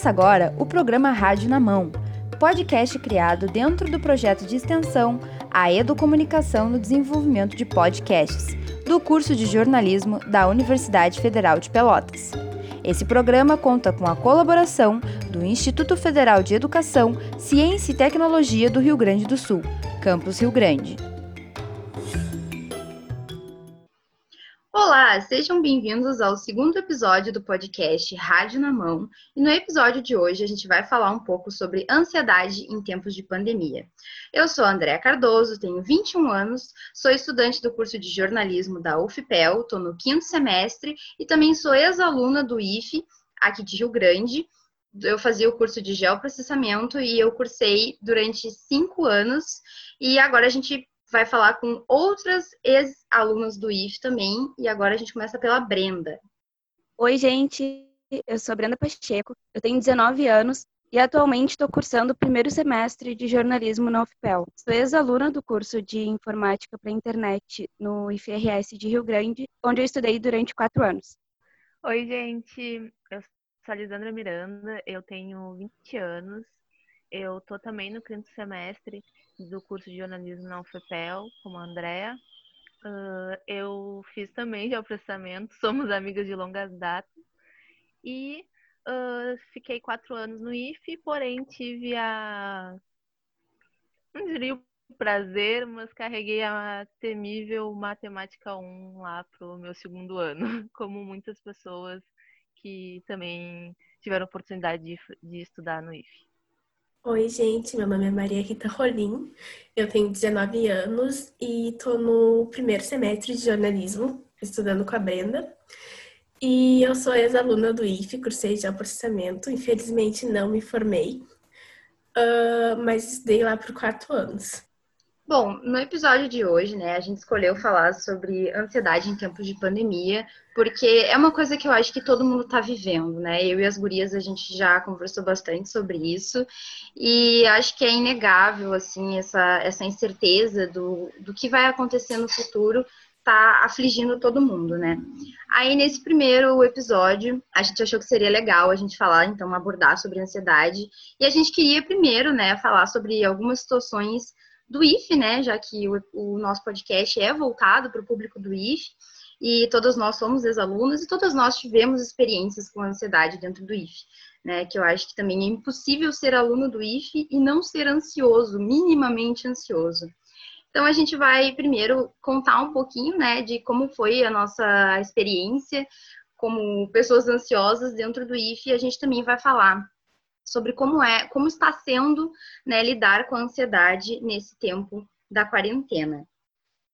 Começa agora o programa Rádio na Mão, podcast criado dentro do projeto de extensão A Educomunicação no Desenvolvimento de Podcasts, do curso de jornalismo da Universidade Federal de Pelotas. Esse programa conta com a colaboração do Instituto Federal de Educação, Ciência e Tecnologia do Rio Grande do Sul, Campus Rio Grande. Olá, sejam bem-vindos ao segundo episódio do podcast Rádio na Mão. E no episódio de hoje a gente vai falar um pouco sobre ansiedade em tempos de pandemia. Eu sou Andréa Cardoso, tenho 21 anos, sou estudante do curso de jornalismo da UFPEL, estou no quinto semestre e também sou ex-aluna do IFE, aqui de Rio Grande. Eu fazia o curso de geoprocessamento e eu cursei durante cinco anos. E agora a gente vai falar com outras ex-alunas do IF também. E agora a gente começa pela Brenda. Oi, gente. Eu sou Brenda Pacheco, eu tenho 19 anos e atualmente estou cursando o primeiro semestre de jornalismo na UFPEL. Sou ex-aluna do curso de informática para internet no IFRS de Rio Grande, onde eu estudei durante quatro anos. Oi, gente. Eu sou a Lisandra Miranda, eu tenho 20 anos, eu estou também no quinto semestre do curso de jornalismo na UFPEL, como a Andrea. Uh, eu fiz também geoprocessamento, somos amigas de longas datas. E uh, fiquei quatro anos no IFE, porém tive a. Não diria o prazer, mas carreguei a temível Matemática 1 lá pro meu segundo ano, como muitas pessoas que também tiveram oportunidade de, de estudar no IFE. Oi, gente, meu nome é Maria Rita Rolim, eu tenho 19 anos e estou no primeiro semestre de jornalismo, estudando com a Brenda. E eu sou ex-aluna do IFE, cursei de processamento, infelizmente não me formei, uh, mas estudei lá por quatro anos. Bom, no episódio de hoje, né, a gente escolheu falar sobre ansiedade em tempos de pandemia, porque é uma coisa que eu acho que todo mundo está vivendo, né? Eu e as gurias a gente já conversou bastante sobre isso, e acho que é inegável, assim, essa, essa incerteza do, do que vai acontecer no futuro tá afligindo todo mundo, né? Aí nesse primeiro episódio, a gente achou que seria legal a gente falar, então, abordar sobre ansiedade, e a gente queria primeiro, né, falar sobre algumas situações do IF, né? Já que o, o nosso podcast é voltado para o público do IF e todas nós somos ex-alunos e todas nós tivemos experiências com ansiedade dentro do IF, né? Que eu acho que também é impossível ser aluno do IF e não ser ansioso, minimamente ansioso. Então a gente vai primeiro contar um pouquinho, né, de como foi a nossa experiência como pessoas ansiosas dentro do IF e a gente também vai falar sobre como é, como está sendo né, lidar com a ansiedade nesse tempo da quarentena.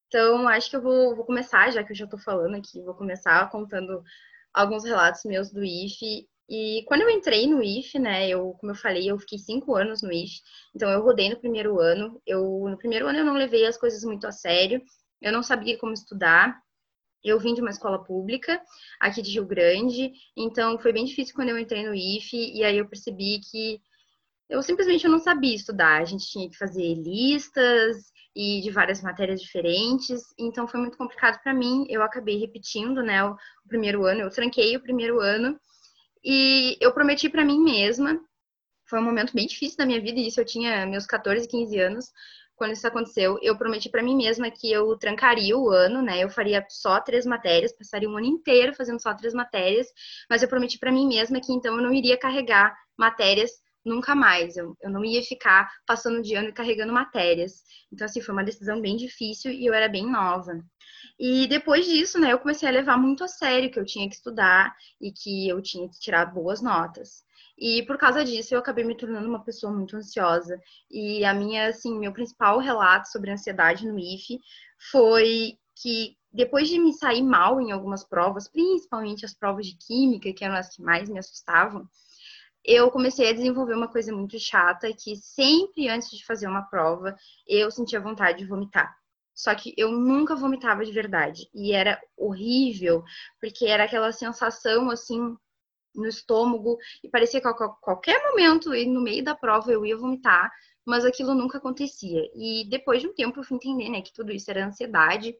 Então, acho que eu vou, vou começar, já que eu já estou falando aqui, vou começar contando alguns relatos meus do IFE. E quando eu entrei no IFE, né, eu, como eu falei, eu fiquei cinco anos no IFE, então eu rodei no primeiro ano. Eu, no primeiro ano eu não levei as coisas muito a sério, eu não sabia como estudar, eu vim de uma escola pública aqui de Rio Grande, então foi bem difícil quando eu entrei no IFE e aí eu percebi que eu simplesmente não sabia estudar. A gente tinha que fazer listas e de várias matérias diferentes, então foi muito complicado para mim. Eu acabei repetindo, né, o, primeiro ano, eu tranquei o primeiro ano e eu prometi para mim mesma. Foi um momento bem difícil da minha vida, isso eu tinha meus 14, 15 anos quando isso aconteceu, eu prometi para mim mesma que eu trancaria o ano, né? Eu faria só três matérias, passaria um ano inteiro fazendo só três matérias, mas eu prometi para mim mesma que então eu não iria carregar matérias nunca mais. Eu, eu não ia ficar passando de ano e carregando matérias. Então, assim, foi uma decisão bem difícil e eu era bem nova. E depois disso, né, eu comecei a levar muito a sério que eu tinha que estudar e que eu tinha que tirar boas notas. E por causa disso, eu acabei me tornando uma pessoa muito ansiosa. E a minha, assim, meu principal relato sobre ansiedade no IFE foi que depois de me sair mal em algumas provas, principalmente as provas de química, que eram as que mais me assustavam, eu comecei a desenvolver uma coisa muito chata, que sempre antes de fazer uma prova, eu sentia vontade de vomitar. Só que eu nunca vomitava de verdade. E era horrível, porque era aquela sensação assim no estômago e parecia que a qualquer momento, e no meio da prova, eu ia vomitar, mas aquilo nunca acontecia. E depois de um tempo eu fui entender, né, que tudo isso era ansiedade.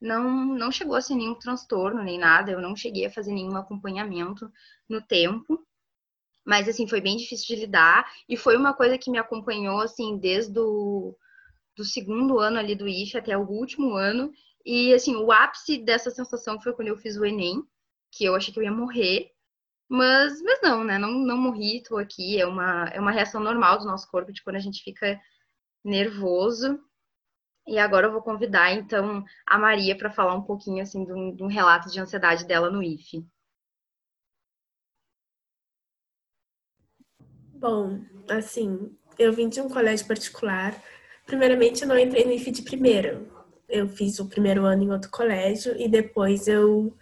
Não, não chegou a ser nenhum transtorno nem nada, eu não cheguei a fazer nenhum acompanhamento no tempo. Mas, assim, foi bem difícil de lidar e foi uma coisa que me acompanhou, assim, desde o do segundo ano ali do IF até o último ano. E, assim, o ápice dessa sensação foi quando eu fiz o Enem, que eu achei que eu ia morrer. Mas, mas não, né? Não, não morri, tô aqui. É uma, é uma reação normal do nosso corpo de quando a gente fica nervoso. E agora eu vou convidar, então, a Maria para falar um pouquinho, assim, de um, de um relato de ansiedade dela no IF. Bom, assim, eu vim de um colégio particular. Primeiramente, eu não entrei no IF de primeiro. Eu fiz o primeiro ano em outro colégio e depois eu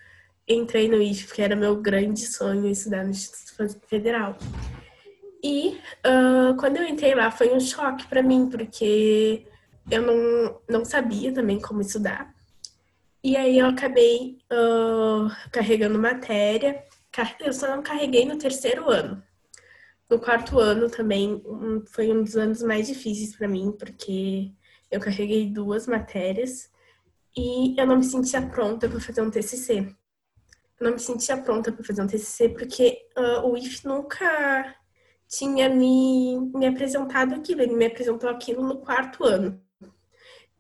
entrei no IF, porque era meu grande sonho estudar no Instituto Federal. E uh, quando eu entrei lá foi um choque para mim, porque eu não, não sabia também como estudar. E aí eu acabei uh, carregando matéria. Eu só não carreguei no terceiro ano. No quarto ano também um, foi um dos anos mais difíceis para mim, porque eu carreguei duas matérias e eu não me sentia pronta para fazer um TCC. Não me sentia pronta para fazer um TCC porque uh, o IF nunca tinha me, me apresentado aquilo, ele me apresentou aquilo no quarto ano.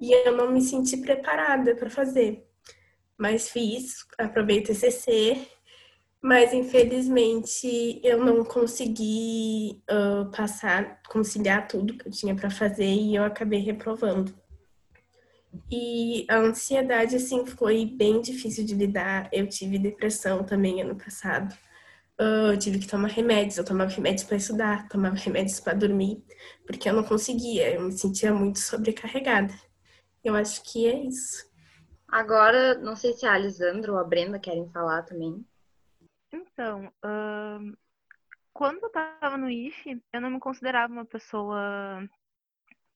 E eu não me senti preparada para fazer. Mas fiz, aprovei o TCC, mas infelizmente eu não consegui uh, passar, conciliar tudo que eu tinha para fazer e eu acabei reprovando. E a ansiedade, assim, foi bem difícil de lidar. Eu tive depressão também ano passado. Uh, eu tive que tomar remédios. Eu tomava remédios para estudar, tomava remédios para dormir, porque eu não conseguia. Eu me sentia muito sobrecarregada. Eu acho que é isso. Agora, não sei se a Alisandra ou a Brenda querem falar também. Então, uh, quando eu tava no IF, eu não me considerava uma pessoa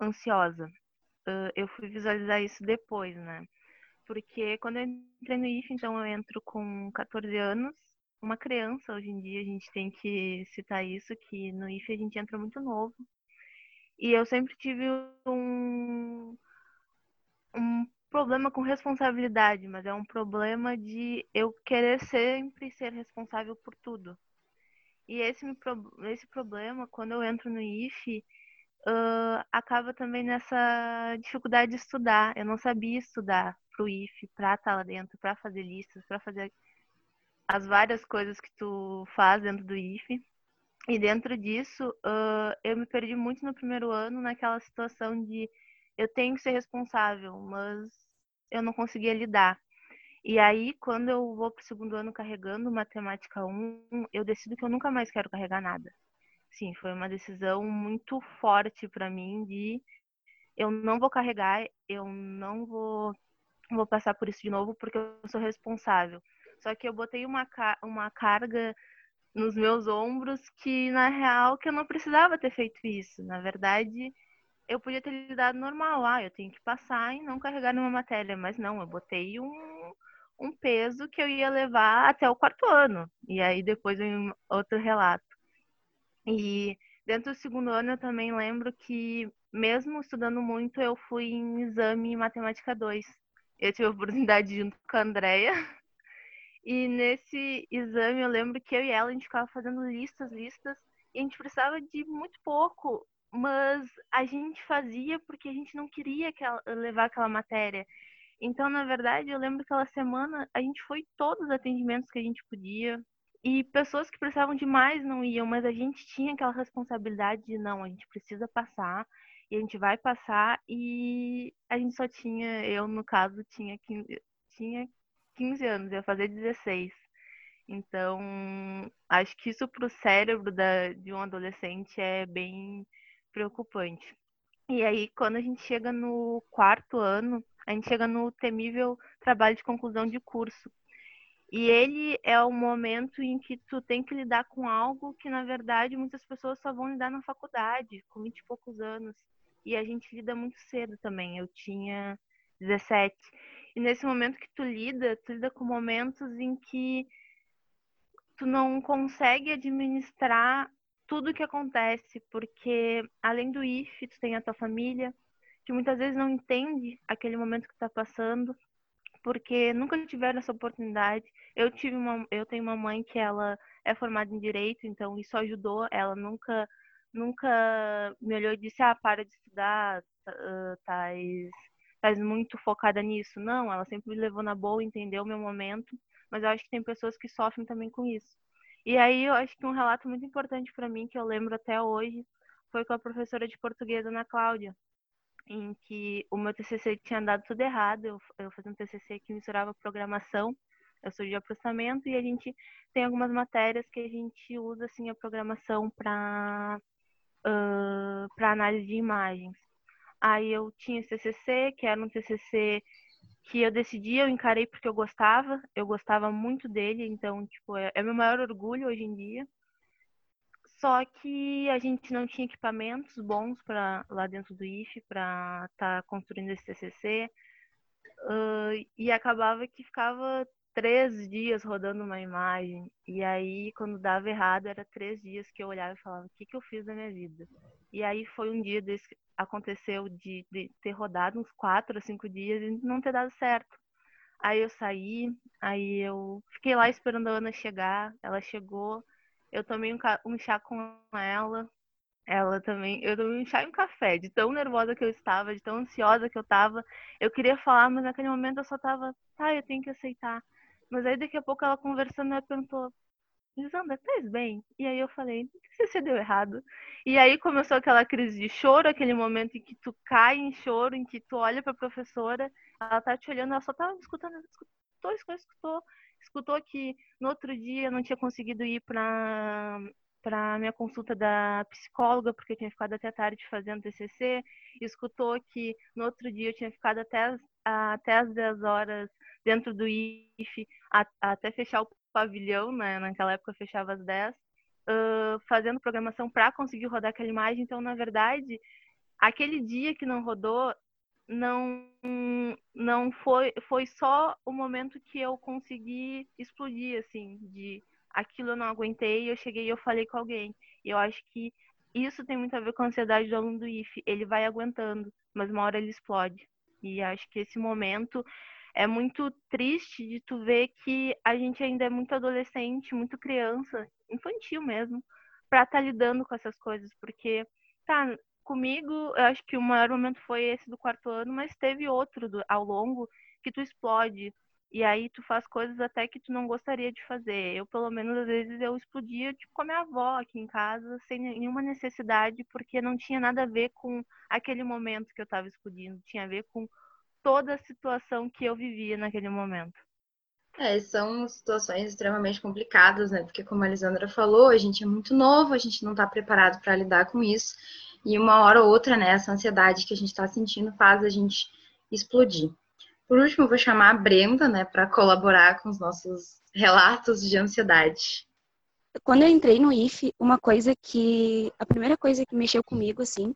ansiosa. Eu fui visualizar isso depois, né? Porque quando eu entrei no IF, então eu entro com 14 anos, uma criança hoje em dia, a gente tem que citar isso, que no IF a gente entra muito novo. E eu sempre tive um, um problema com responsabilidade, mas é um problema de eu querer sempre ser responsável por tudo. E esse, esse problema, quando eu entro no IF, uh, acaba também nessa dificuldade de estudar. Eu não sabia estudar pro IF, para estar lá dentro, para fazer listas, para fazer as várias coisas que tu faz dentro do IF. E dentro disso, uh, eu me perdi muito no primeiro ano naquela situação de eu tenho que ser responsável, mas eu não conseguia lidar. E aí, quando eu vou para o segundo ano carregando matemática 1, eu decido que eu nunca mais quero carregar nada. Sim, foi uma decisão muito forte para mim de eu não vou carregar, eu não vou, vou passar por isso de novo porque eu sou responsável. Só que eu botei uma, uma carga nos meus ombros que, na real, que eu não precisava ter feito isso. Na verdade, eu podia ter lidado normal. Ah, eu tenho que passar e não carregar nenhuma matéria. Mas não, eu botei um, um peso que eu ia levar até o quarto ano. E aí depois outro relato. E dentro do segundo ano eu também lembro que, mesmo estudando muito, eu fui em exame em matemática 2. Eu tive a oportunidade junto com a Andrea. E nesse exame eu lembro que eu e ela a gente ficava fazendo listas, listas, e a gente precisava de muito pouco mas a gente fazia porque a gente não queria levar aquela matéria. Então, na verdade, eu lembro que aquela semana a gente foi todos os atendimentos que a gente podia. E pessoas que precisavam de mais não iam, mas a gente tinha aquela responsabilidade de não, a gente precisa passar e a gente vai passar. E a gente só tinha, eu no caso, tinha 15, tinha 15 anos, ia fazer 16. Então, acho que isso para o cérebro da, de um adolescente é bem preocupante. E aí, quando a gente chega no quarto ano, a gente chega no temível trabalho de conclusão de curso. E ele é o momento em que tu tem que lidar com algo que, na verdade, muitas pessoas só vão lidar na faculdade, com 20 e poucos anos. E a gente lida muito cedo também. Eu tinha 17. E nesse momento que tu lida, tu lida com momentos em que tu não consegue administrar tudo que acontece, porque além do IF, tu tem a tua família, que muitas vezes não entende aquele momento que tu tá passando. Porque nunca tiveram essa oportunidade. Eu tive uma, eu tenho uma mãe que ela é formada em direito, então isso ajudou. Ela nunca, nunca me olhou e disse, ah, para de estudar, tá, estás muito focada nisso. Não, ela sempre me levou na boa, entendeu o meu momento. Mas eu acho que tem pessoas que sofrem também com isso. E aí eu acho que um relato muito importante para mim que eu lembro até hoje foi com a professora de português Ana Cláudia, em que o meu TCC tinha dado tudo errado. Eu, eu fazia um TCC que misturava programação, eu sou de processamento e a gente tem algumas matérias que a gente usa assim a programação para uh, análise de imagens. Aí eu tinha esse TCC, que era um TCC que eu decidi, eu encarei porque eu gostava, eu gostava muito dele, então, tipo, é, é meu maior orgulho hoje em dia. Só que a gente não tinha equipamentos bons para lá dentro do IFE para estar tá construindo esse TCC. Uh, e acabava que ficava três dias rodando uma imagem. E aí, quando dava errado, era três dias que eu olhava e falava: o que, que eu fiz da minha vida? E aí foi um dia desse aconteceu de, de ter rodado uns quatro a cinco dias e não ter dado certo. Aí eu saí, aí eu fiquei lá esperando a Ana chegar. Ela chegou, eu tomei um, um chá com ela. Ela também, eu tomei um chá e um café, de tão nervosa que eu estava, de tão ansiosa que eu estava. Eu queria falar, mas naquele momento eu só estava, tá, eu tenho que aceitar. Mas aí daqui a pouco ela conversando, ela perguntou, Lisandra, estás bem? E aí eu falei, o que você deu errado? E aí começou aquela crise de choro, aquele momento em que tu cai em choro, em que tu olha para a professora, ela tá te olhando, ela só tá escutando, escutou, escutou, escutou, escutou que no outro dia eu não tinha conseguido ir para para minha consulta da psicóloga, porque eu tinha ficado até tarde fazendo TCC, escutou que no outro dia eu tinha ficado até as, até as 10 horas dentro do IFE, até fechar o pavilhão, né? Naquela época fechava às 10, uh, fazendo programação para conseguir rodar aquela imagem. Então, na verdade, aquele dia que não rodou não não foi foi só o momento que eu consegui explodir assim de aquilo eu não aguentei eu cheguei e eu falei com alguém. E eu acho que isso tem muito a ver com a ansiedade do aluno do IF ele vai aguentando mas uma hora ele explode. E acho que esse momento é muito triste de tu ver que a gente ainda é muito adolescente, muito criança, infantil mesmo, para estar tá lidando com essas coisas, porque tá comigo, eu acho que o maior momento foi esse do quarto ano, mas teve outro do, ao longo que tu explode e aí tu faz coisas até que tu não gostaria de fazer. Eu, pelo menos, às vezes eu explodia tipo, com a minha avó aqui em casa, sem nenhuma necessidade, porque não tinha nada a ver com aquele momento que eu estava explodindo, tinha a ver com toda a situação que eu vivia naquele momento. É, são situações extremamente complicadas, né? Porque, como a Lisandra falou, a gente é muito novo, a gente não está preparado para lidar com isso. E uma hora ou outra, né, essa ansiedade que a gente está sentindo faz a gente explodir. Por último, vou chamar a Brenda, né, para colaborar com os nossos relatos de ansiedade. Quando eu entrei no IFE, uma coisa que. A primeira coisa que mexeu comigo, assim,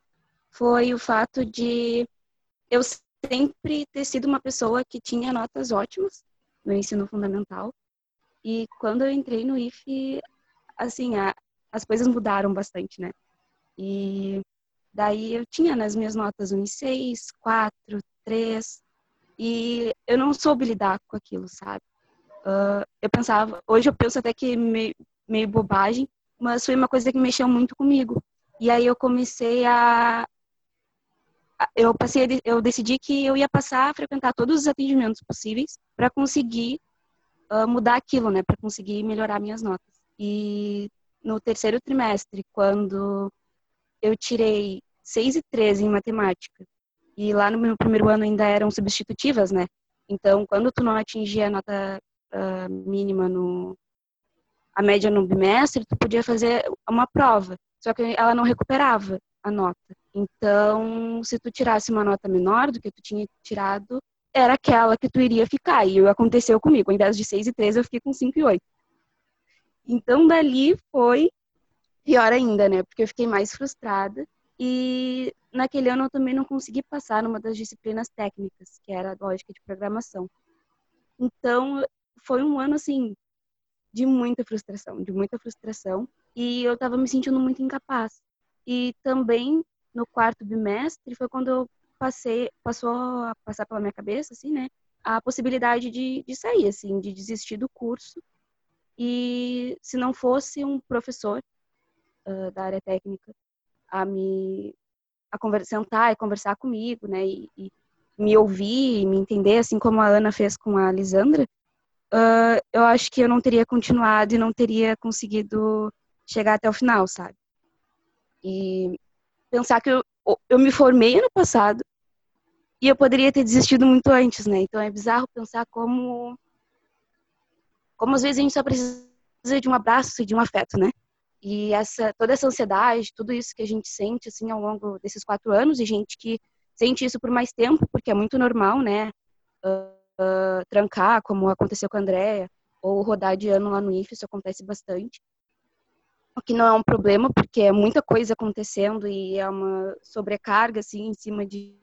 foi o fato de eu sempre ter sido uma pessoa que tinha notas ótimas no ensino fundamental. E quando eu entrei no IFE, assim, a, as coisas mudaram bastante, né? E daí eu tinha nas minhas notas um 6, 4, 3, e eu não soube lidar com aquilo, sabe? Uh, eu pensava, hoje eu penso até que meio, meio bobagem, mas foi uma coisa que mexeu muito comigo. E aí eu comecei a, eu passei, eu decidi que eu ia passar a frequentar todos os atendimentos possíveis para conseguir uh, mudar aquilo, né, para conseguir melhorar minhas notas. E no terceiro trimestre, quando eu tirei 6 e 13 em matemática, e lá no meu primeiro ano ainda eram substitutivas, né? Então, quando tu não atingia a nota uh, mínima no a média no bimestre, tu podia fazer uma prova, só que ela não recuperava a nota. Então, se tu tirasse uma nota menor do que tu tinha tirado, era aquela que tu iria ficar. E aconteceu comigo. Ao invés de 6 e 3, eu fiquei com 5 e 8. Então, dali foi pior ainda, né? Porque eu fiquei mais frustrada. E naquele ano eu também não consegui passar numa das disciplinas técnicas, que era lógica de programação. Então, foi um ano, assim, de muita frustração, de muita frustração. E eu tava me sentindo muito incapaz. E também no quarto bimestre foi quando eu passei, passou a passar pela minha cabeça, assim, né? a possibilidade de, de sair, assim, de desistir do curso. E se não fosse um professor uh, da área técnica a me a conversar, sentar e conversar comigo, né, e, e me ouvir e me entender, assim como a Ana fez com a Lisandra, uh, eu acho que eu não teria continuado e não teria conseguido chegar até o final, sabe? E pensar que eu, eu me formei ano passado e eu poderia ter desistido muito antes, né? Então é bizarro pensar como como às vezes a gente só precisa de um abraço e de um afeto, né? E essa toda essa ansiedade, tudo isso que a gente sente assim ao longo desses quatro anos e gente que sente isso por mais tempo, porque é muito normal, né? Uh, uh, trancar, como aconteceu com a Andrea, ou rodar de ano lá no IF, isso acontece bastante. O que não é um problema, porque é muita coisa acontecendo e é uma sobrecarga, assim, em cima de,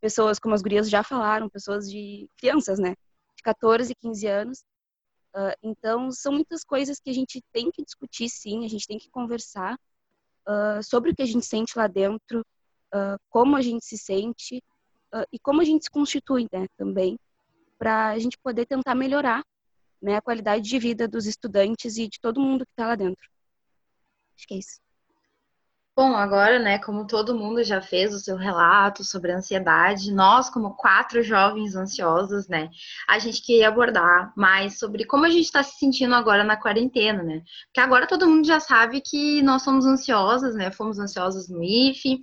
pessoas, como as gurias já falaram, pessoas de crianças, né? De 14, 15 anos. Uh, então, são muitas coisas que a gente tem que discutir, sim, a gente tem que conversar uh, sobre o que a gente sente lá dentro, uh, como a gente se sente e como a gente se constitui, né, também para a gente poder tentar melhorar né, a qualidade de vida dos estudantes e de todo mundo que está lá dentro. Acho que é isso. Bom, agora, né, como todo mundo já fez o seu relato sobre a ansiedade, nós, como quatro jovens ansiosos, né, a gente queria abordar mais sobre como a gente está se sentindo agora na quarentena, né? Porque agora todo mundo já sabe que nós somos ansiosas, né? Fomos ansiosos no IFE.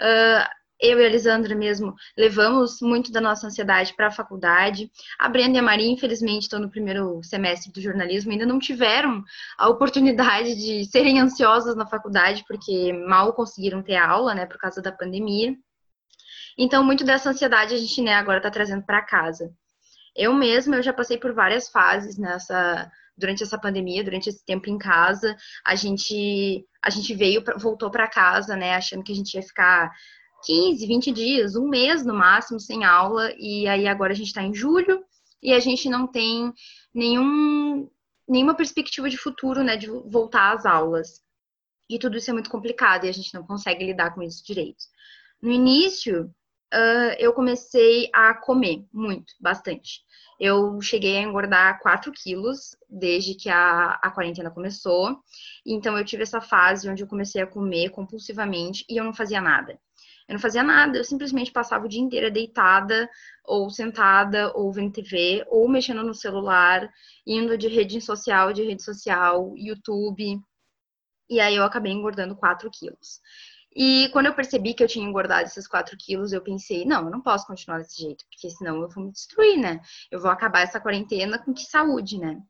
Uh, eu e a Elisandra mesmo levamos muito da nossa ansiedade para a faculdade. A Brenda e a Maria, infelizmente, estão no primeiro semestre do jornalismo, ainda não tiveram a oportunidade de serem ansiosas na faculdade, porque mal conseguiram ter aula, né, por causa da pandemia. Então, muito dessa ansiedade a gente, né, agora está trazendo para casa. Eu mesma, eu já passei por várias fases nessa durante essa pandemia, durante esse tempo em casa, a gente a gente veio voltou para casa, né, achando que a gente ia ficar 15, 20 dias, um mês no máximo sem aula, e aí agora a gente está em julho e a gente não tem nenhum, nenhuma perspectiva de futuro, né, de voltar às aulas. E tudo isso é muito complicado e a gente não consegue lidar com isso direito. No início, uh, eu comecei a comer muito, bastante. Eu cheguei a engordar 4 quilos desde que a, a quarentena começou. Então, eu tive essa fase onde eu comecei a comer compulsivamente e eu não fazia nada. Eu não fazia nada, eu simplesmente passava o dia inteiro deitada, ou sentada, ou vendo TV, ou mexendo no celular, indo de rede social de rede social, YouTube. E aí eu acabei engordando 4 quilos. E quando eu percebi que eu tinha engordado esses 4 quilos, eu pensei, não, eu não posso continuar desse jeito, porque senão eu vou me destruir, né? Eu vou acabar essa quarentena com que saúde, né?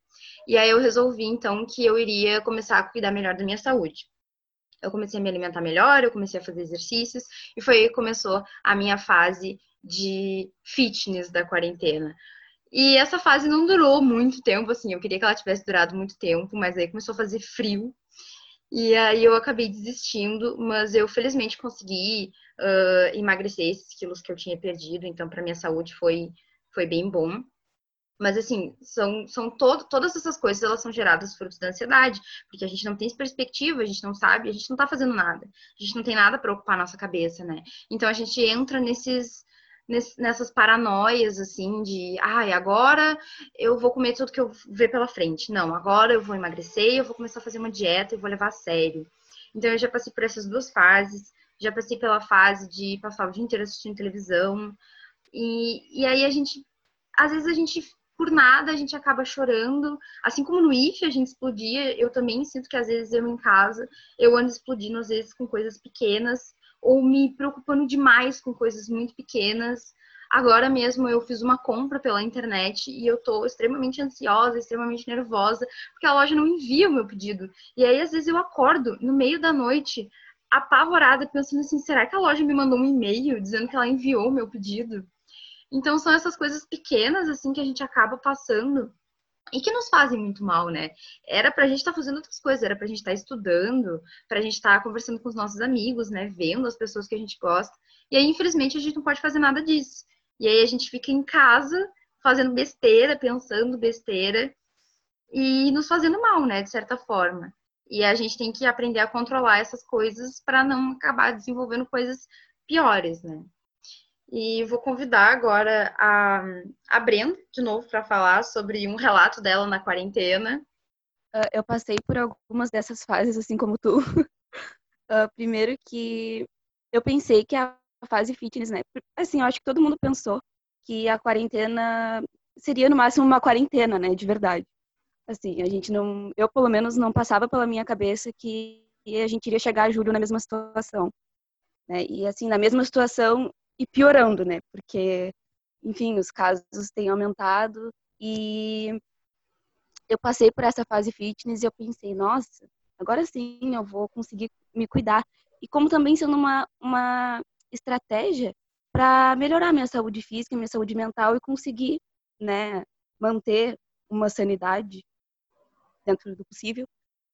E aí eu resolvi, então, que eu iria começar a cuidar melhor da minha saúde eu comecei a me alimentar melhor, eu comecei a fazer exercícios, e foi aí que começou a minha fase de fitness da quarentena. E essa fase não durou muito tempo, assim, eu queria que ela tivesse durado muito tempo, mas aí começou a fazer frio, e aí eu acabei desistindo, mas eu felizmente consegui uh, emagrecer esses quilos que eu tinha perdido, então para minha saúde foi, foi bem bom. Mas, assim, são, são todo, todas essas coisas, elas são geradas frutos da ansiedade, porque a gente não tem perspectiva, a gente não sabe, a gente não tá fazendo nada. A gente não tem nada para ocupar a nossa cabeça, né? Então, a gente entra nesses, nessas paranoias, assim, de, ai, ah, agora eu vou comer tudo que eu ver pela frente. Não, agora eu vou emagrecer, eu vou começar a fazer uma dieta e vou levar a sério. Então, eu já passei por essas duas fases, já passei pela fase de passar o dia inteiro assistindo televisão, e, e aí a gente, às vezes a gente por nada a gente acaba chorando. Assim como no IF a gente explodia, eu também sinto que às vezes eu em casa, eu ando explodindo às vezes com coisas pequenas ou me preocupando demais com coisas muito pequenas. Agora mesmo eu fiz uma compra pela internet e eu tô extremamente ansiosa, extremamente nervosa, porque a loja não envia o meu pedido. E aí às vezes eu acordo no meio da noite apavorada, pensando assim, será que a loja me mandou um e-mail dizendo que ela enviou o meu pedido? Então são essas coisas pequenas assim que a gente acaba passando e que nos fazem muito mal, né? Era pra gente estar tá fazendo outras coisas, era pra gente estar tá estudando, pra gente estar tá conversando com os nossos amigos, né? Vendo as pessoas que a gente gosta. E aí, infelizmente, a gente não pode fazer nada disso. E aí a gente fica em casa fazendo besteira, pensando besteira e nos fazendo mal, né? De certa forma. E a gente tem que aprender a controlar essas coisas para não acabar desenvolvendo coisas piores, né? E vou convidar agora a, a Brenda, de novo, para falar sobre um relato dela na quarentena. Uh, eu passei por algumas dessas fases, assim como tu. uh, primeiro que eu pensei que a fase fitness, né? Assim, eu acho que todo mundo pensou que a quarentena seria no máximo uma quarentena, né? De verdade. Assim, a gente não. Eu, pelo menos, não passava pela minha cabeça que a gente iria chegar a julho na mesma situação. Né? E, assim, na mesma situação e piorando, né? Porque, enfim, os casos têm aumentado e eu passei por essa fase fitness e eu pensei, nossa, agora sim eu vou conseguir me cuidar. E como também sendo uma, uma estratégia para melhorar minha saúde física, minha saúde mental e conseguir, né, manter uma sanidade dentro do possível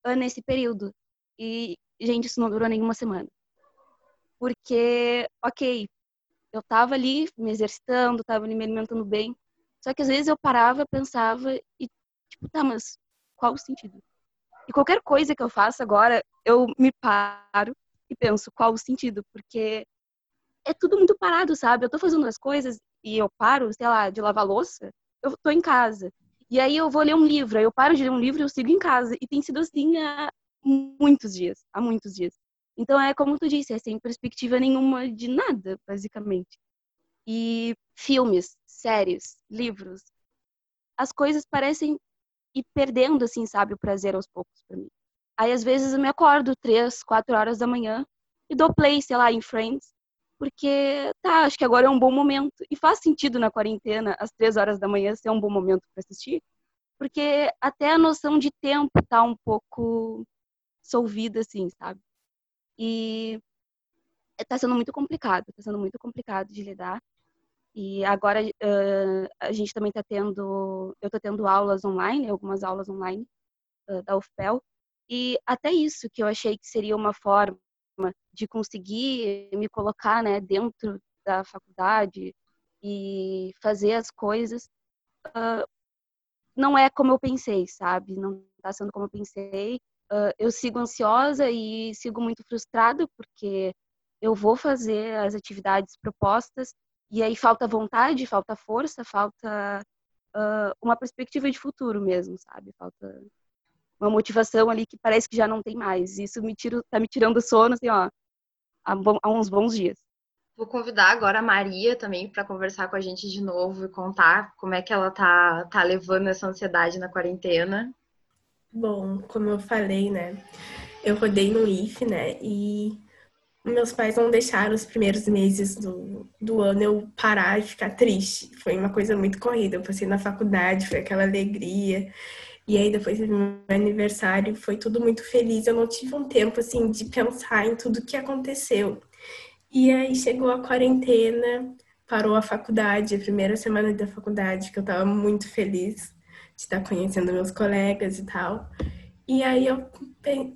ah, nesse período. E, gente, isso não durou nenhuma semana. Porque, ok, eu tava ali me exercitando, tava ali me alimentando bem, só que às vezes eu parava, pensava e, tipo, tá, mas qual o sentido? E qualquer coisa que eu faça agora, eu me paro e penso qual o sentido, porque é tudo muito parado, sabe? Eu tô fazendo as coisas e eu paro, sei lá, de lavar louça, eu tô em casa. E aí eu vou ler um livro, aí eu paro de ler um livro e eu sigo em casa. E tem sido assim há muitos dias, há muitos dias. Então é como tu disse, é sem perspectiva nenhuma de nada, basicamente. E filmes, séries, livros, as coisas parecem ir perdendo, assim, sabe, o prazer aos poucos para mim. Aí às vezes eu me acordo três, quatro horas da manhã e dou play, sei lá, em Friends, porque tá, acho que agora é um bom momento. E faz sentido na quarentena, às três horas da manhã, ser um bom momento para assistir, porque até a noção de tempo tá um pouco solvida, assim, sabe? E tá sendo muito complicado, tá sendo muito complicado de lidar. E agora uh, a gente também tá tendo, eu tô tendo aulas online, algumas aulas online uh, da UFPEL, e até isso que eu achei que seria uma forma de conseguir me colocar né, dentro da faculdade e fazer as coisas, uh, não é como eu pensei, sabe? Não está sendo como eu pensei. Uh, eu sigo ansiosa e sigo muito frustrada porque eu vou fazer as atividades propostas e aí falta vontade, falta força, falta uh, uma perspectiva de futuro mesmo, sabe? Falta uma motivação ali que parece que já não tem mais. Isso me tira, tá me tirando sono, assim, ó, há, uns bons dias. Vou convidar agora a Maria também para conversar com a gente de novo e contar como é que ela tá, tá levando essa ansiedade na quarentena. Bom, como eu falei, né? Eu rodei no IF, né? E meus pais não deixaram os primeiros meses do, do ano eu parar e ficar triste. Foi uma coisa muito corrida. Eu passei na faculdade, foi aquela alegria. E aí depois do meu aniversário, foi tudo muito feliz. Eu não tive um tempo assim de pensar em tudo que aconteceu. E aí chegou a quarentena, parou a faculdade, a primeira semana da faculdade, que eu tava muito feliz estar conhecendo meus colegas e tal. E aí eu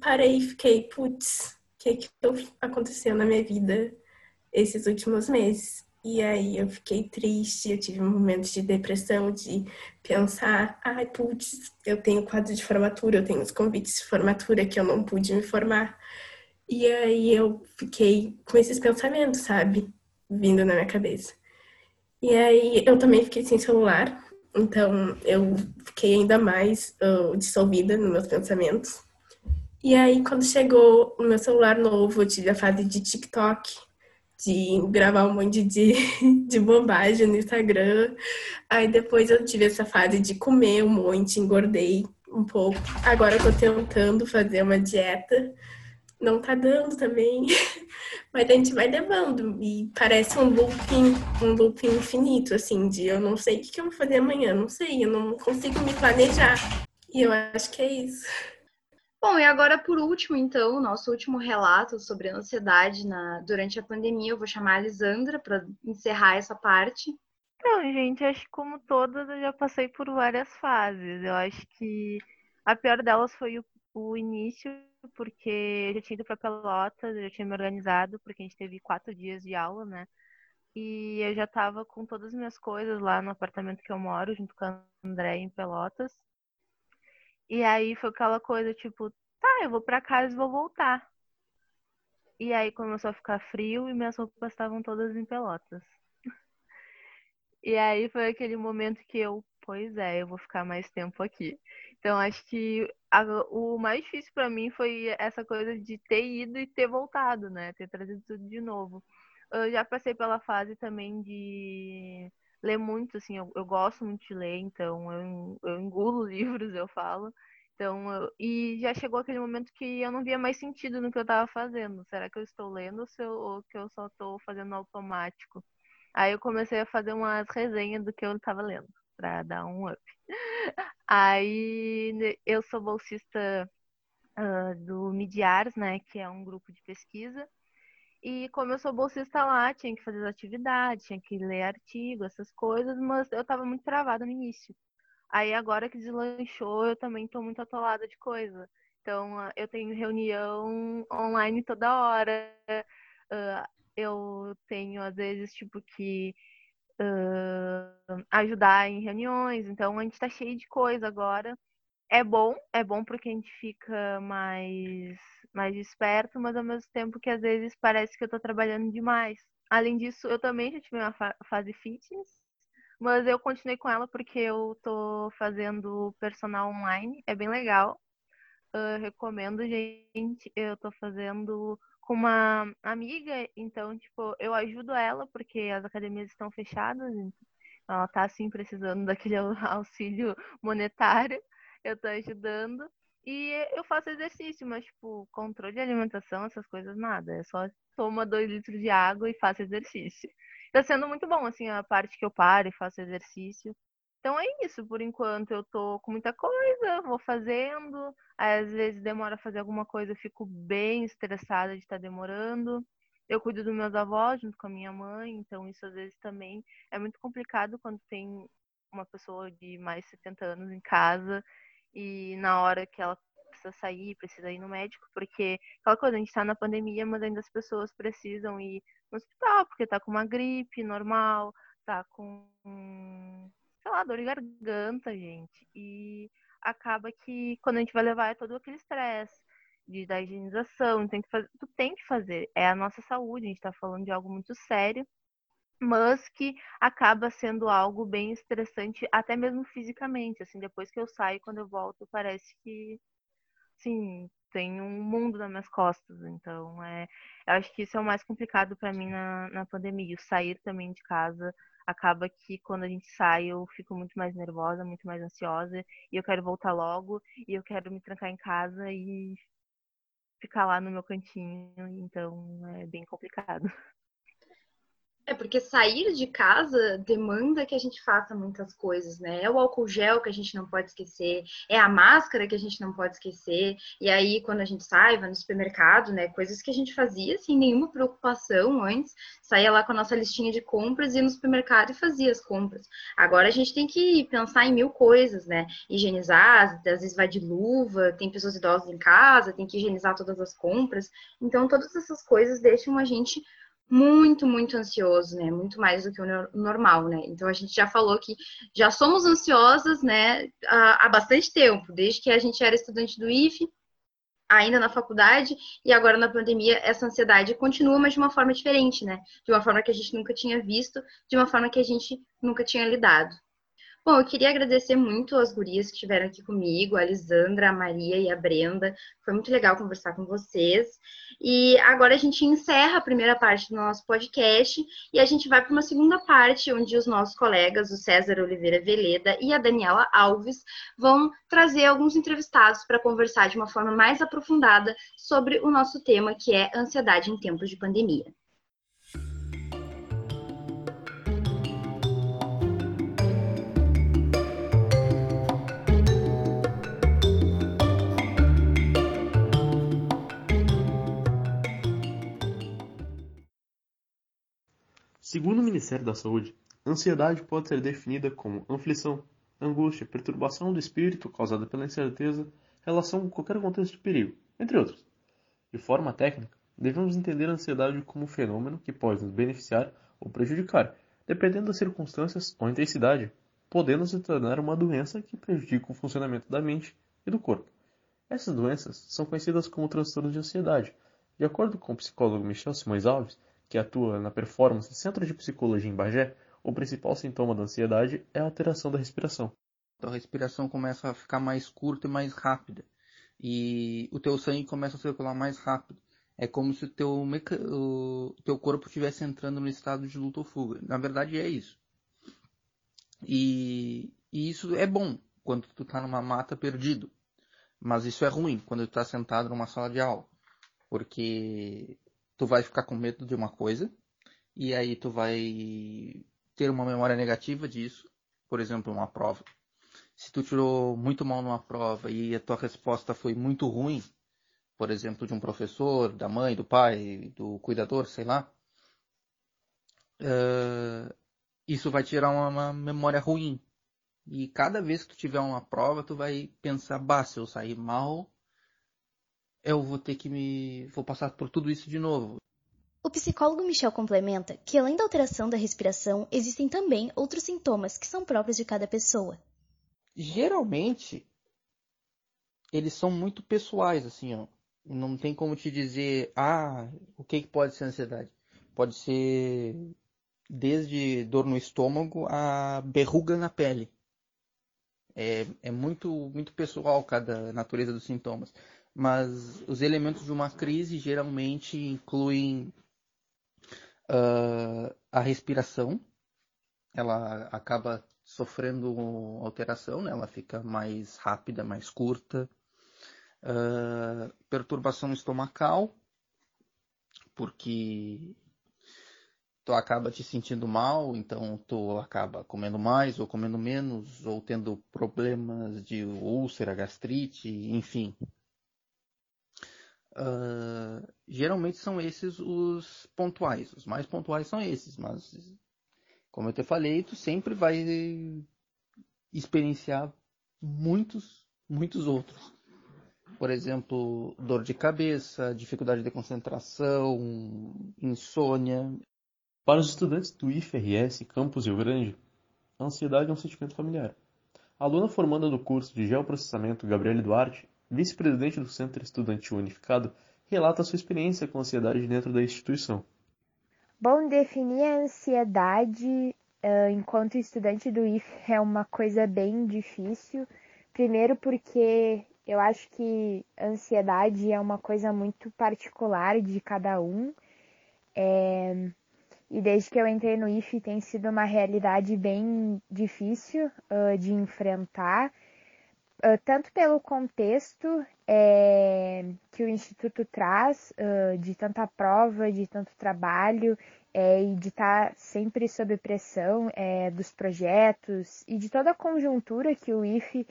parei e fiquei, putz, o que que aconteceu na minha vida esses últimos meses? E aí eu fiquei triste, eu tive um momento de depressão, de pensar, ai, putz, eu tenho quadro de formatura, eu tenho os convites de formatura que eu não pude me formar. E aí eu fiquei com esses pensamentos, sabe? Vindo na minha cabeça. E aí eu também fiquei sem celular, então eu fiquei ainda mais uh, dissolvida nos meus pensamentos. E aí quando chegou o meu celular novo, eu tive a fase de TikTok, de gravar um monte de, de bobagem no Instagram. Aí depois eu tive essa fase de comer um monte, engordei um pouco. Agora eu tô tentando fazer uma dieta. Não tá dando também. Mas a gente vai levando. E parece um looping, um looping infinito, assim, de eu não sei o que eu vou fazer amanhã, não sei, eu não consigo me planejar. E eu acho que é isso. Bom, e agora por último, então, nosso último relato sobre a ansiedade na, durante a pandemia, eu vou chamar a Lisandra para encerrar essa parte. Então, gente, acho que como todas eu já passei por várias fases. Eu acho que a pior delas foi o, o início, porque eu já tinha ido para Pelotas, eu já tinha me organizado, porque a gente teve quatro dias de aula, né? E eu já estava com todas as minhas coisas lá no apartamento que eu moro, junto com a André em Pelotas. E aí foi aquela coisa, tipo, tá, eu vou pra casa e vou voltar. E aí começou a ficar frio e minhas roupas estavam todas em pelotas. E aí foi aquele momento que eu, pois é, eu vou ficar mais tempo aqui. Então acho que a, o mais difícil para mim foi essa coisa de ter ido e ter voltado, né? Ter trazido tudo de novo. Eu já passei pela fase também de ler muito, assim, eu, eu gosto muito de ler, então eu, eu engulo livros, eu falo. Então, eu, e já chegou aquele momento que eu não via mais sentido no que eu estava fazendo. Será que eu estou lendo ou, eu, ou que eu só estou fazendo automático? Aí eu comecei a fazer umas resenhas do que eu estava lendo, para dar um up. Aí eu sou bolsista uh, do Midiares, né, que é um grupo de pesquisa. E como eu sou bolsista lá, tinha que fazer as atividades, tinha que ler artigo, essas coisas, mas eu estava muito travada no início. Aí agora que deslanchou, eu também estou muito atolada de coisa. Então, eu tenho reunião online toda hora. Eu tenho, às vezes, tipo, que uh, ajudar em reuniões. Então, a gente está cheio de coisa agora. É bom, é bom porque a gente fica mais, mais esperto, mas ao mesmo tempo que às vezes parece que eu estou trabalhando demais. Além disso, eu também já tive uma fa fase fitness, mas eu continuei com ela porque eu tô fazendo personal online, é bem legal. Uh, recomendo, gente. Eu tô fazendo com uma amiga, então, tipo, eu ajudo ela porque as academias estão fechadas, ela tá assim precisando daquele auxílio monetário. Eu tô ajudando. E eu faço exercício, mas, tipo, controle de alimentação, essas coisas, nada. É só toma dois litros de água e faça exercício tá sendo muito bom, assim, a parte que eu paro e faço exercício. Então é isso, por enquanto eu tô com muita coisa, vou fazendo. Às vezes demora fazer alguma coisa, eu fico bem estressada de estar tá demorando. Eu cuido dos meus avós junto com a minha mãe, então isso às vezes também é muito complicado quando tem uma pessoa de mais de 70 anos em casa e na hora que ela precisa sair, precisa ir no médico, porque aquela coisa, a gente tá na pandemia, mas ainda as pessoas precisam ir no hospital, porque tá com uma gripe normal, tá com, sei lá, dor de garganta, gente. E acaba que quando a gente vai levar é todo aquele estresse de, da higienização, tem que fazer, tu tem que fazer, é a nossa saúde, a gente tá falando de algo muito sério, mas que acaba sendo algo bem estressante, até mesmo fisicamente, assim, depois que eu saio, quando eu volto, parece que, sim, tem um mundo nas minhas costas. Então, é, eu acho que isso é o mais complicado para mim na, na pandemia. O sair também de casa acaba que quando a gente sai eu fico muito mais nervosa, muito mais ansiosa e eu quero voltar logo e eu quero me trancar em casa e ficar lá no meu cantinho. Então, é bem complicado. É porque sair de casa demanda que a gente faça muitas coisas, né? É o álcool gel que a gente não pode esquecer, é a máscara que a gente não pode esquecer. E aí, quando a gente sai, vai no supermercado, né? Coisas que a gente fazia sem nenhuma preocupação antes, saía lá com a nossa listinha de compras, ia no supermercado e fazia as compras. Agora a gente tem que pensar em mil coisas, né? Higienizar, às vezes vai de luva, tem pessoas idosas em casa, tem que higienizar todas as compras. Então, todas essas coisas deixam a gente muito, muito ansioso, né? Muito mais do que o normal, né? Então a gente já falou que já somos ansiosas, né, há, bastante tempo, desde que a gente era estudante do IFE, ainda na faculdade e agora na pandemia essa ansiedade continua, mas de uma forma diferente, né? De uma forma que a gente nunca tinha visto, de uma forma que a gente nunca tinha lidado. Bom, eu queria agradecer muito as gurias que estiveram aqui comigo, a Lisandra, a Maria e a Brenda. Foi muito legal conversar com vocês. E agora a gente encerra a primeira parte do nosso podcast e a gente vai para uma segunda parte, onde os nossos colegas, o César Oliveira Veleda e a Daniela Alves, vão trazer alguns entrevistados para conversar de uma forma mais aprofundada sobre o nosso tema, que é ansiedade em tempos de pandemia. Segundo o Ministério da Saúde, ansiedade pode ser definida como aflição, angústia, perturbação do espírito causada pela incerteza, relação com qualquer contexto de perigo, entre outros. De forma técnica, devemos entender a ansiedade como um fenômeno que pode nos beneficiar ou prejudicar, dependendo das circunstâncias ou intensidade, podendo se tornar uma doença que prejudica o funcionamento da mente e do corpo. Essas doenças são conhecidas como transtornos de ansiedade. De acordo com o psicólogo Michel Simões Alves, que atua na Performance Centro de Psicologia em Bagé, O principal sintoma da ansiedade é a alteração da respiração. Então a respiração começa a ficar mais curta e mais rápida. E o teu sangue começa a circular mais rápido. É como se o teu, meca... o teu corpo estivesse entrando no estado de luta ou fuga. Na verdade é isso. E, e isso é bom quando tu tá numa mata perdido. Mas isso é ruim quando tu tá sentado numa sala de aula. Porque tu vai ficar com medo de uma coisa. E aí tu vai ter uma memória negativa disso. Por exemplo, uma prova. Se tu tirou muito mal numa prova e a tua resposta foi muito ruim, por exemplo, de um professor, da mãe, do pai, do cuidador, sei lá, uh, isso vai tirar uma, uma, memória ruim. E cada vez que tu tiver uma prova, tu vai pensar, bah, se eu sair mal, eu vou ter que me. vou passar por tudo isso de novo. O psicólogo Michel complementa que, além da alteração da respiração, existem também outros sintomas que são próprios de cada pessoa. Geralmente, eles são muito pessoais, assim, ó. Não tem como te dizer, ah, o que, que pode ser ansiedade? Pode ser desde dor no estômago a berruga na pele. É, é muito, muito pessoal cada natureza dos sintomas. Mas os elementos de uma crise geralmente incluem uh, a respiração. Ela acaba sofrendo alteração, né? ela fica mais rápida, mais curta. Uh, perturbação estomacal, porque tu acaba te sentindo mal, então tu acaba comendo mais ou comendo menos, ou tendo problemas de úlcera, gastrite, enfim. Uh, geralmente são esses os pontuais. Os mais pontuais são esses, mas como eu te falei, tu sempre vai experienciar muitos, muitos outros. Por exemplo, dor de cabeça, dificuldade de concentração, insônia, para os estudantes do IFRS Campus Rio Grande, a ansiedade é um sentimento familiar. A aluna formanda do curso de Geoprocessamento, Gabriele Duarte, vice-presidente do Centro Estudantil Unificado, relata sua experiência com ansiedade dentro da instituição. Bom, definir a ansiedade uh, enquanto estudante do IF é uma coisa bem difícil. Primeiro porque eu acho que ansiedade é uma coisa muito particular de cada um. É, e desde que eu entrei no IFE tem sido uma realidade bem difícil uh, de enfrentar, uh, tanto pelo contexto é, que o Instituto traz, uh, de tanta prova, de tanto trabalho, é, e de estar tá sempre sob pressão é, dos projetos e de toda a conjuntura que o IFE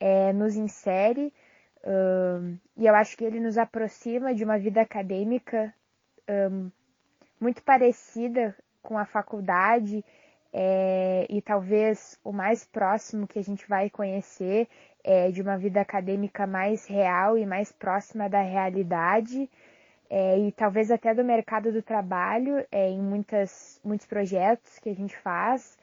é, nos insere. e eu acho que ele nos aproxima de uma vida acadêmica um, muito parecida com a faculdade é, e talvez o mais próximo que a gente vai conhecer é de uma vida acadêmica mais real e mais próxima da realidade é, e talvez até do mercado do trabalho é, em muitas, muitos projetos que a gente faz.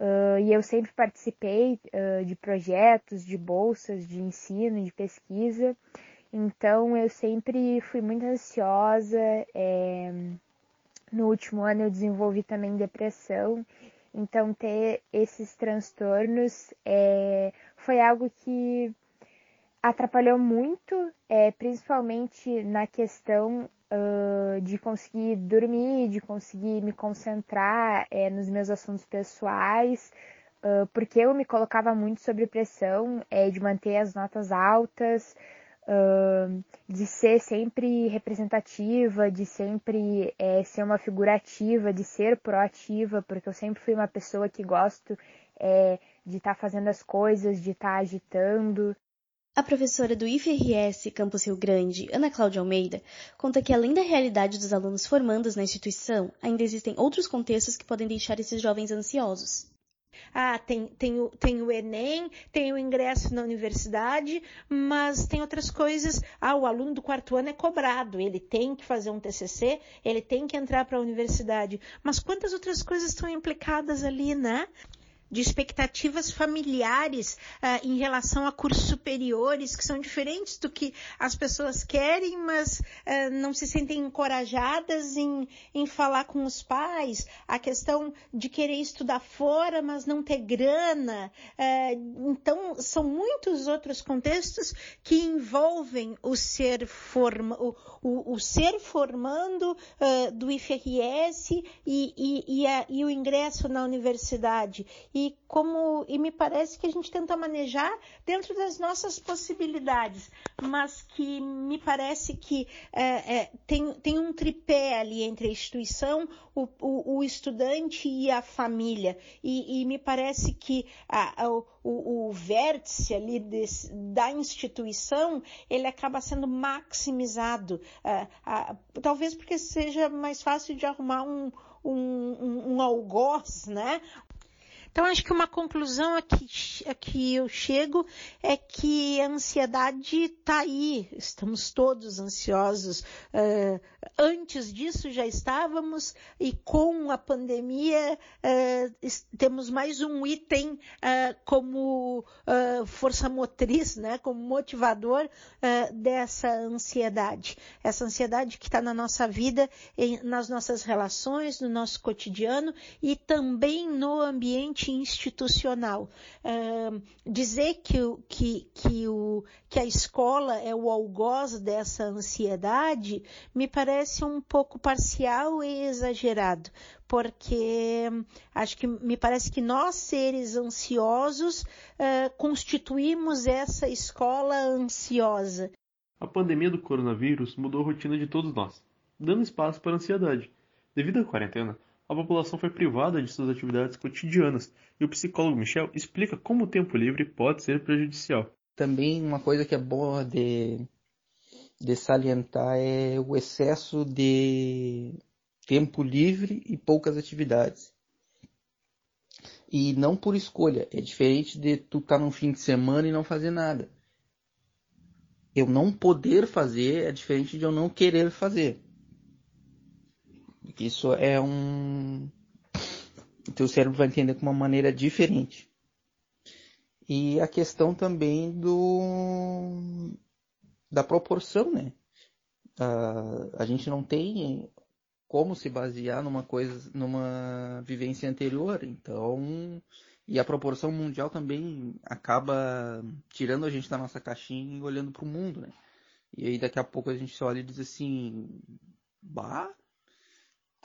Uh, e eu sempre participei uh, de projetos, de bolsas de ensino, de pesquisa. Então eu sempre fui muito ansiosa, é, no último ano eu desenvolvi também depressão, então ter esses transtornos é, foi algo que atrapalhou muito, é, principalmente na questão uh, de conseguir dormir, de conseguir me concentrar é, nos meus assuntos pessoais, uh, porque eu me colocava muito sob pressão é, de manter as notas altas, de ser sempre representativa, de sempre é, ser uma figura ativa, de ser proativa, porque eu sempre fui uma pessoa que gosto é, de estar tá fazendo as coisas, de estar tá agitando. A professora do IFRS Campus Rio Grande, Ana Cláudia Almeida, conta que além da realidade dos alunos formandos na instituição, ainda existem outros contextos que podem deixar esses jovens ansiosos. Ah, tem, tem, o, tem o Enem, tem o ingresso na universidade, mas tem outras coisas. Ah, o aluno do quarto ano é cobrado, ele tem que fazer um TCC, ele tem que entrar para a universidade. Mas quantas outras coisas estão implicadas ali, né? De expectativas familiares uh, em relação a cursos superiores que são diferentes do que as pessoas querem, mas uh, não se sentem encorajadas em, em falar com os pais, a questão de querer estudar fora, mas não ter grana. Uh, então, são muitos outros contextos que envolvem o ser, forma, o, o, o ser formando do IFRS e, e, e, a, e o ingresso na universidade e como e me parece que a gente tenta manejar dentro das nossas possibilidades, mas que me parece que é, é, tem, tem um tripé ali entre a instituição, o, o, o estudante e a família. E, e me parece que a, a, o, o, vértice ali desse, da instituição ele acaba sendo maximizado, é, talvez porque seja mais fácil de arrumar um, um, um, um algoz, né? Então, acho que uma conclusão a que, a que eu chego é que a ansiedade está aí, estamos todos ansiosos. Uh, antes disso já estávamos, e com a pandemia uh, temos mais um item uh, como força motriz, né, como motivador dessa ansiedade. Essa ansiedade que está na nossa vida, em, nas nossas relações, no nosso cotidiano e também no ambiente institucional. Uh, dizer que, que, que, o, que a escola é o algoz dessa ansiedade me parece um pouco parcial e exagerado, porque acho que me parece que nós, seres ansiosos, uh, constituímos essa escola ansiosa. A pandemia do coronavírus mudou a rotina de todos nós, dando espaço para a ansiedade. Devido à quarentena, a população foi privada de suas atividades cotidianas, e o psicólogo Michel explica como o tempo livre pode ser prejudicial. Também uma coisa que é boa de, de salientar é o excesso de tempo livre e poucas atividades. E não por escolha, é diferente de tu estar tá num fim de semana e não fazer nada. Eu não poder fazer é diferente de eu não querer fazer. Isso é um. O teu cérebro vai entender de uma maneira diferente. E a questão também do da proporção, né? Uh, a gente não tem como se basear numa coisa, numa vivência anterior, então e a proporção mundial também acaba tirando a gente da nossa caixinha e olhando para o mundo, né? E aí daqui a pouco a gente olha e diz assim, bah,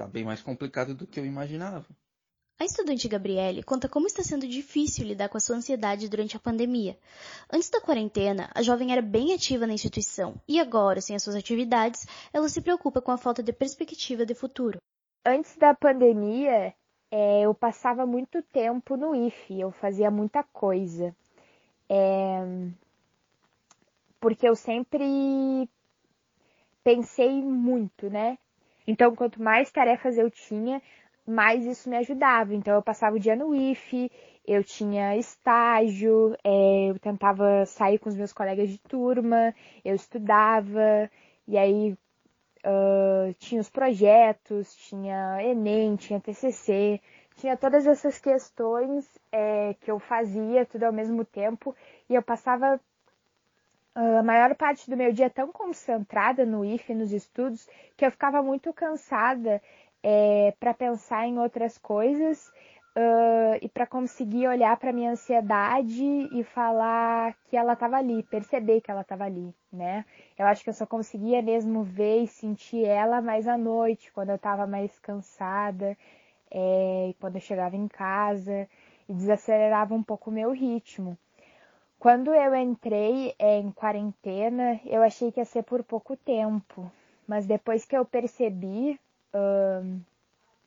Tá bem mais complicado do que eu imaginava. A estudante Gabriele conta como está sendo difícil lidar com a sua ansiedade durante a pandemia. Antes da quarentena, a jovem era bem ativa na instituição e agora, sem as suas atividades, ela se preocupa com a falta de perspectiva de futuro. Antes da pandemia, é, eu passava muito tempo no IFE, eu fazia muita coisa. É, porque eu sempre pensei muito, né? Então, quanto mais tarefas eu tinha, mais isso me ajudava. Então, eu passava o dia no IFE, eu tinha estágio, é, eu tentava sair com os meus colegas de turma, eu estudava, e aí uh, tinha os projetos, tinha Enem, tinha TCC, tinha todas essas questões é, que eu fazia tudo ao mesmo tempo, e eu passava a maior parte do meu dia tão concentrada no IFE, nos estudos, que eu ficava muito cansada é, para pensar em outras coisas uh, e para conseguir olhar para minha ansiedade e falar que ela estava ali, perceber que ela estava ali, né? Eu acho que eu só conseguia mesmo ver e sentir ela mais à noite, quando eu estava mais cansada, é, quando eu chegava em casa e desacelerava um pouco o meu ritmo. Quando eu entrei em quarentena, eu achei que ia ser por pouco tempo, mas depois que eu percebi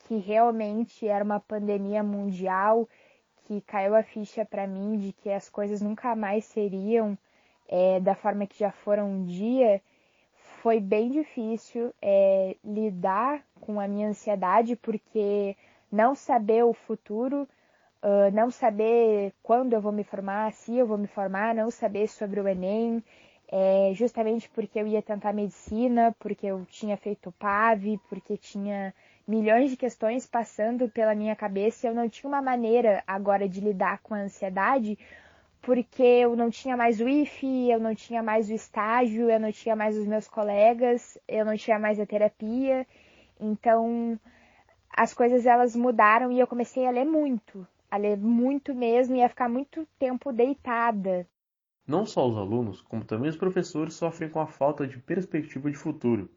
que realmente era uma pandemia mundial, que caiu a ficha para mim de que as coisas nunca mais seriam é, da forma que já foram um dia, foi bem difícil é, lidar com a minha ansiedade, porque não saber o futuro uh, não saber quando eu vou me formar, se eu vou me formar, não saber sobre o Enem, é, justamente porque eu ia tentar medicina, porque eu tinha feito PAV, porque tinha milhões de questões passando pela minha cabeça e eu não tinha uma maneira agora de lidar com a ansiedade, porque eu não tinha mais o IFE, eu não tinha mais o estágio, eu não tinha mais os meus colegas, eu não tinha mais a terapia. Então, as coisas elas mudaram e eu comecei a ler muito, a ler muito mesmo e a ficar muito tempo deitada. Não só os alunos, como também os professores sofrem com a falta de perspectiva de futuro.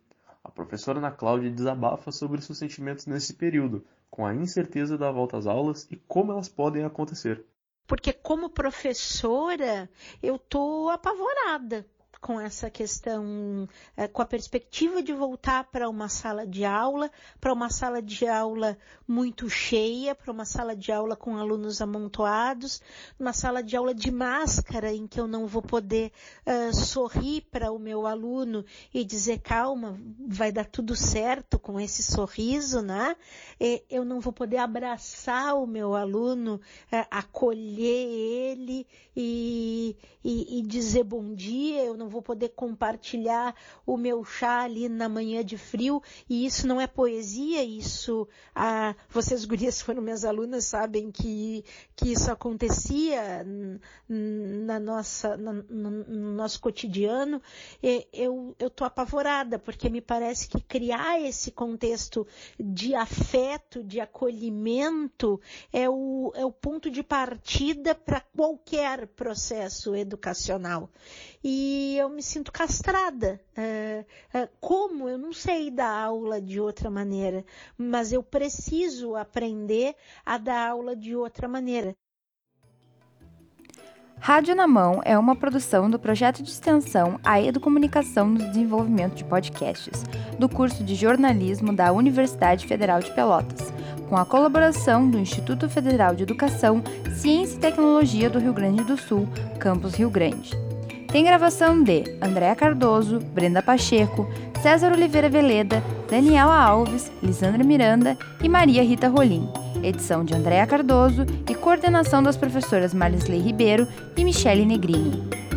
A professora Ana Cláudia desabafa sobre seus sentimentos nesse período, com a incerteza da volta às aulas e como elas podem acontecer. Porque como professora, eu tô apavorada com essa questão, é, com a perspectiva de voltar para uma sala de aula, para uma sala de aula muito cheia, para uma sala de aula com alunos amontoados, uma sala de aula de máscara em que eu não vou poder uh, sorrir para o meu aluno e dizer calma, vai dar tudo certo com esse sorriso, né? E eu não vou poder abraçar o meu aluno, uh, acolher ele e, e, e dizer bom dia, eu não não vou poder compartilhar o meu chá ali na manhã de frio, e isso não é poesia, isso, ah, vocês gurias foram minhas alunas, sabem que, que isso acontecia na nossa, na, no nosso cotidiano, eu, eu tô apavorada, porque me parece que criar esse contexto de afeto, de acolhimento, é o, é o ponto de partida para qualquer processo educacional. E eu me sinto castrada. É, é, como? Eu não sei dar aula de outra maneira, mas eu preciso aprender a dar aula de outra maneira. Rádio na Mão é uma produção do projeto de extensão A Educomunicação no Desenvolvimento de Podcasts, do curso de jornalismo da Universidade Federal de Pelotas, com a colaboração do Instituto Federal de Educação, Ciência e Tecnologia do Rio Grande do Sul, Campus Rio Grande. Tem gravação de Andréa Cardoso, Brenda Pacheco, César Oliveira Veleda, Daniela Alves, Lisandra Miranda e Maria Rita Rolim. Edição de Andréa Cardoso e coordenação das professoras Marlisley Ribeiro e Michele Negrini.